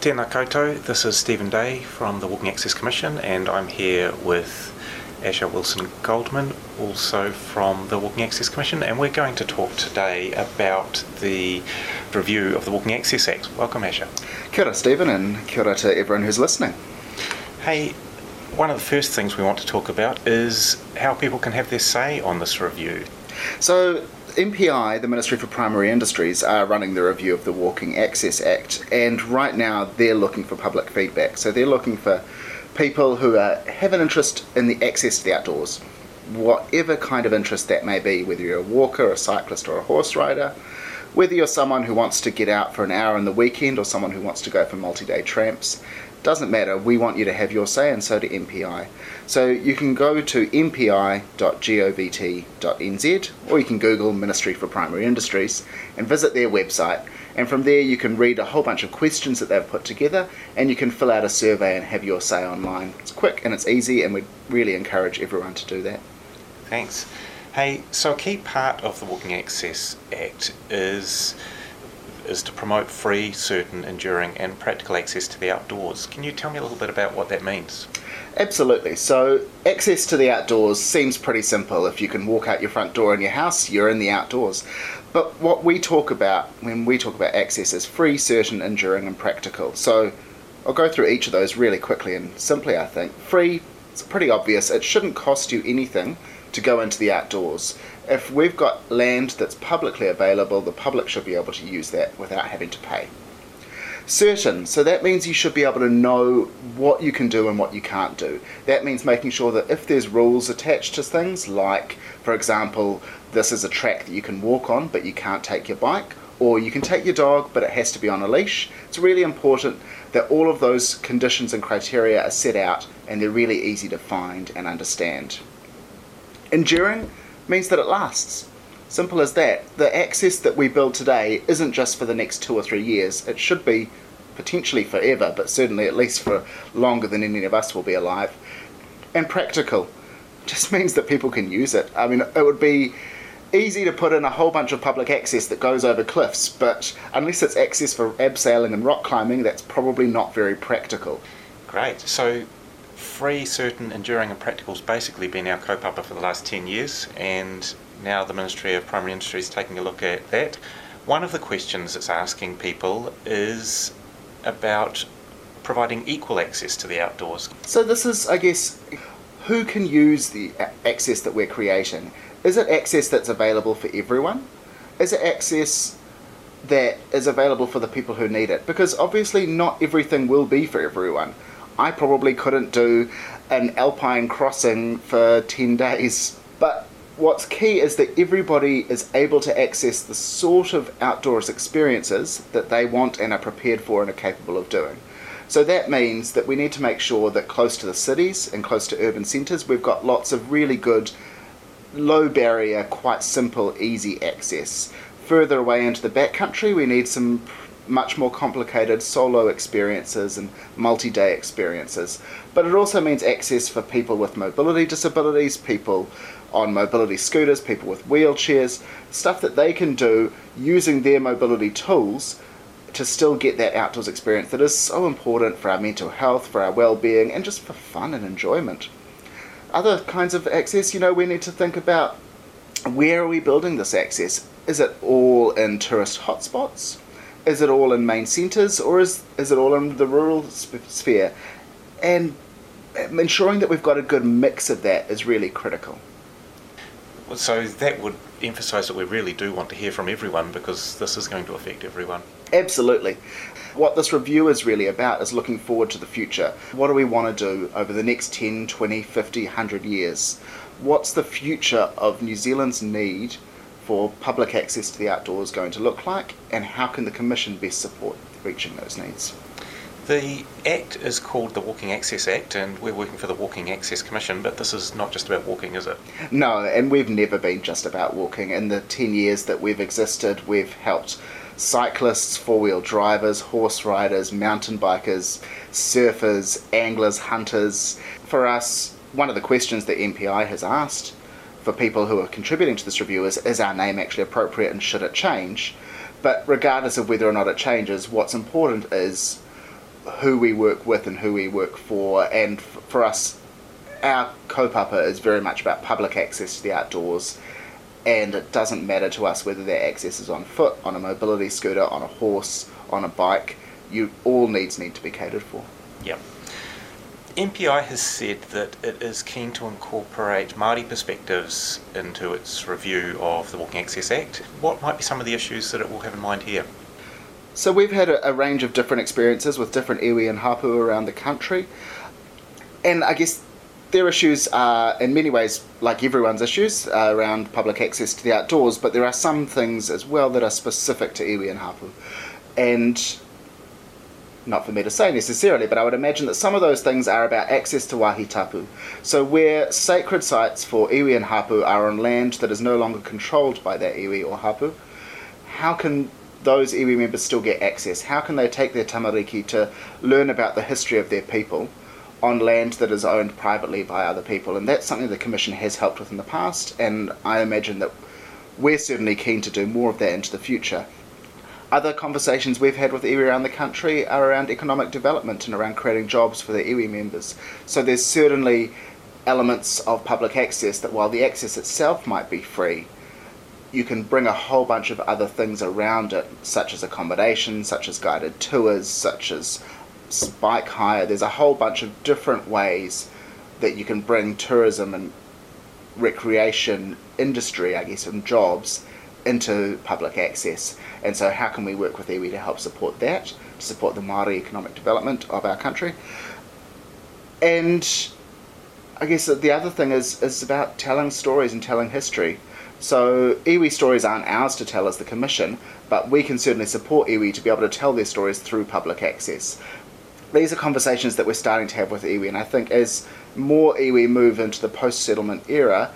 Tēnā koutou, this is Stephen Day from the Walking Access Commission and I'm here with Asher Wilson Goldman, also from the Walking Access Commission, and we're going to talk today about the review of the Walking Access Act. Welcome, Asher. Kia ora, Stephen, and kia ora to everyone who's listening. Hey, one of the first things we want to talk about is how people can have their say on this review. So, MPI, the Ministry for Primary Industries, are running the review of the Walking Access Act, and right now they're looking for public feedback. So, they're looking for people who are, have an interest in the access to the outdoors, whatever kind of interest that may be, whether you're a walker, a cyclist, or a horse rider, whether you're someone who wants to get out for an hour on the weekend or someone who wants to go for multi day tramps. Doesn't matter, we want you to have your say, and so do MPI. So you can go to mpi.govt.nz or you can Google Ministry for Primary Industries and visit their website. And from there, you can read a whole bunch of questions that they've put together and you can fill out a survey and have your say online. It's quick and it's easy, and we really encourage everyone to do that. Thanks. Hey, so a key part of the Walking Access Act is is to promote free, certain, enduring, and practical access to the outdoors. Can you tell me a little bit about what that means? Absolutely. So, access to the outdoors seems pretty simple. If you can walk out your front door in your house, you're in the outdoors. But what we talk about when we talk about access is free, certain, enduring, and practical. So, I'll go through each of those really quickly and simply, I think. Free, it's pretty obvious. It shouldn't cost you anything to go into the outdoors. If we've got land that's publicly available, the public should be able to use that without having to pay. Certain, so that means you should be able to know what you can do and what you can't do. That means making sure that if there's rules attached to things, like, for example, this is a track that you can walk on but you can't take your bike, or you can take your dog but it has to be on a leash, it's really important that all of those conditions and criteria are set out and they're really easy to find and understand. Enduring means that it lasts. Simple as that. The access that we build today isn't just for the next two or three years. It should be potentially forever, but certainly at least for longer than any of us will be alive. And practical just means that people can use it. I mean, it would be easy to put in a whole bunch of public access that goes over cliffs, but unless it's access for abseiling and rock climbing, that's probably not very practical. Great. So free, certain, enduring, and practical's basically been our kaupapa for the last 10 years, and now the Ministry of Primary Industry is taking a look at that. One of the questions it's asking people is about providing equal access to the outdoors. So, this is, I guess, who can use the access that we're creating? Is it access that's available for everyone? Is it access that is available for the people who need it? Because obviously, not everything will be for everyone. I probably couldn't do an alpine crossing for 10 days. But what's key is that everybody is able to access the sort of outdoors experiences that they want and are prepared for and are capable of doing. So that means that we need to make sure that close to the cities and close to urban centres, we've got lots of really good, low barrier, quite simple, easy access. Further away into the backcountry, we need some much more complicated solo experiences and multi day experiences. But it also means access for people with mobility disabilities, people on mobility scooters, people with wheelchairs, stuff that they can do using their mobility tools to still get that outdoors experience that is so important for our mental health, for our well being, and just for fun and enjoyment. Other kinds of access, you know, we need to think about where are we building this access? Is it all in tourist hotspots? Is it all in main centres or is, is it all in the rural sphere? And um, ensuring that we've got a good mix of that is really critical. So that would emphasise that we really do want to hear from everyone because this is going to affect everyone. Absolutely. What this review is really about is looking forward to the future. What do we want to do over the next 10, 20, 50, 100 years? What's the future of New Zealand's need for public access to the outdoors going to look like, and how can the Commission best support reaching those needs? The Act is called the Walking Access Act, and we're working for the Walking Access Commission, but this is not just about walking, is it? No, and we've never been just about walking. In the 10 years that we've existed, we've helped cyclists, four wheel drivers, horse riders, mountain bikers, surfers, anglers, hunters. For us, one of the questions that MPI has asked for people who are contributing to this review is is our name actually appropriate and should it change? But regardless of whether or not it changes, what's important is who we work with and who we work for. And f- for us, our kaupapa is very much about public access to the outdoors. And it doesn't matter to us whether that access is on foot, on a mobility scooter, on a horse, on a bike. You all needs need to be catered for. Yep. MPI has said that it is keen to incorporate Māori perspectives into its review of the Walking Access Act. What might be some of the issues that it will have in mind here? So we've had a, a range of different experiences with different iwi and hapu around the country, and I guess their issues are in many ways like everyone's issues uh, around public access to the outdoors, but there are some things as well that are specific to iwi and hapu, and not for me to say necessarily, but I would imagine that some of those things are about access to wahi tapu. So where sacred sites for iwi and hapu are on land that is no longer controlled by that iwi or hapu, how can those iwi members still get access? How can they take their tamariki to learn about the history of their people on land that is owned privately by other people? And that's something the Commission has helped with in the past, and I imagine that we're certainly keen to do more of that into the future. Other conversations we've had with iwi around the country are around economic development and around creating jobs for the iwi members. So there's certainly elements of public access that while the access itself might be free, you can bring a whole bunch of other things around it, such as accommodation, such as guided tours, such as bike hire. There's a whole bunch of different ways that you can bring tourism and recreation industry, I guess, and jobs into public access. And so, how can we work with iwi to help support that, to support the Māori economic development of our country? And I guess the other thing is, is about telling stories and telling history. So, iwi stories aren't ours to tell as the Commission, but we can certainly support iwi to be able to tell their stories through public access. These are conversations that we're starting to have with iwi, and I think as more iwi move into the post settlement era,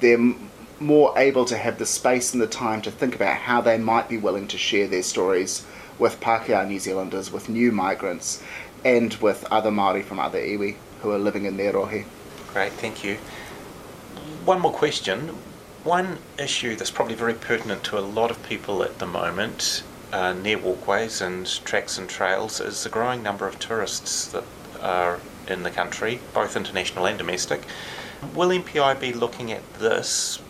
they're more able to have the space and the time to think about how they might be willing to share their stories with Pākehā New Zealanders, with new migrants, and with other Māori from other iwi who are living in their rohe. Great, thank you. One more question. One issue that's probably very pertinent to a lot of people at the moment uh, near walkways and tracks and trails is the growing number of tourists that are in the country, both international and domestic. Will MPI be looking at this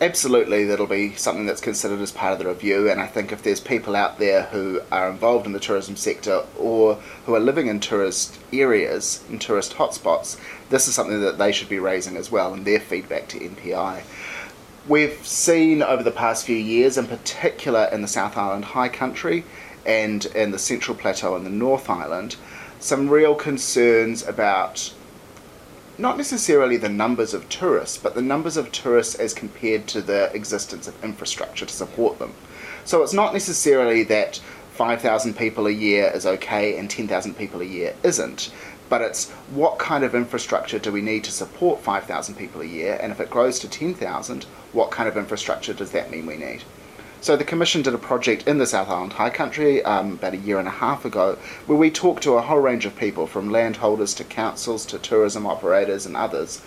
absolutely that'll be something that's considered as part of the review and I think if there's people out there who are involved in the tourism sector or who are living in tourist areas in tourist hotspots this is something that they should be raising as well in their feedback to MPI we've seen over the past few years in particular in the South Island High Country and in the Central Plateau and the North Island some real concerns about not necessarily the numbers of tourists, but the numbers of tourists as compared to the existence of infrastructure to support them. So it's not necessarily that 5,000 people a year is okay and 10,000 people a year isn't, but it's what kind of infrastructure do we need to support 5,000 people a year, and if it grows to 10,000, what kind of infrastructure does that mean we need? So the Commission did a project in the South Island High Country um, about a year and a half ago where we talked to a whole range of people from landholders to councils to tourism operators and others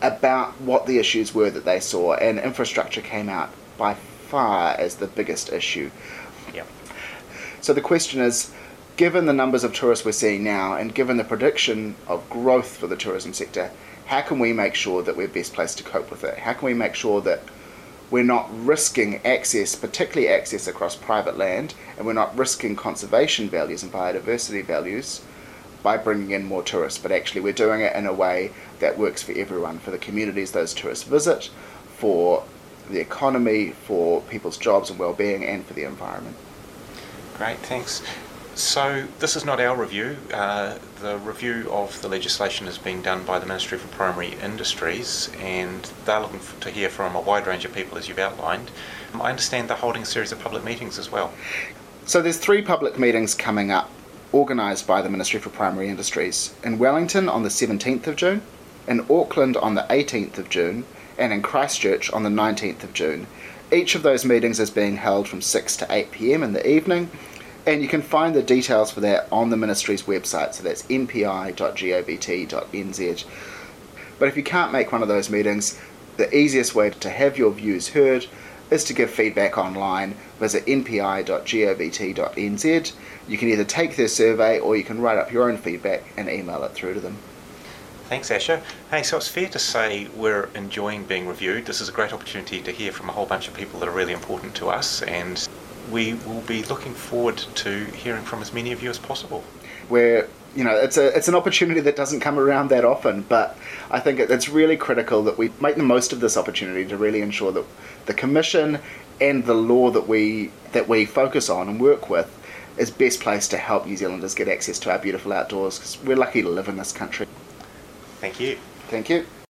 about what the issues were that they saw and infrastructure came out by far as the biggest issue. Yep. So the question is, given the numbers of tourists we're seeing now and given the prediction of growth for the tourism sector, how can we make sure that we're best placed to cope with it? How can we make sure that we're not risking access, particularly access across private land, and we're not risking conservation values and biodiversity values by bringing in more tourists, but actually we're doing it in a way that works for everyone, for the communities those tourists visit, for the economy, for people's jobs and well-being, and for the environment. Great, thanks. So this is not our review. Uh, the review of the legislation is being done by the Ministry for Primary Industries, and they're looking to hear from a wide range of people, as you've outlined. I understand they're holding a series of public meetings as well. So there's three public meetings coming up, organised by the Ministry for Primary Industries in Wellington on the 17th of June, in Auckland on the 18th of June, and in Christchurch on the 19th of June. Each of those meetings is being held from 6 to 8 pm in the evening and you can find the details for that on the ministry's website, so that's mpi.govt.nz. But if you can't make one of those meetings, the easiest way to have your views heard is to give feedback online. Visit mpi.govt.nz. You can either take their survey or you can write up your own feedback and email it through to them. Thanks, Asher. Hey, so it's fair to say we're enjoying being reviewed. This is a great opportunity to hear from a whole bunch of people that are really important to us, and we will be looking forward to hearing from as many of you as possible. Where you know it's a it's an opportunity that doesn't come around that often, but I think it's really critical that we make the most of this opportunity to really ensure that the commission and the law that we that we focus on and work with is best placed to help New Zealanders get access to our beautiful outdoors because we're lucky to live in this country. Thank you. Thank you.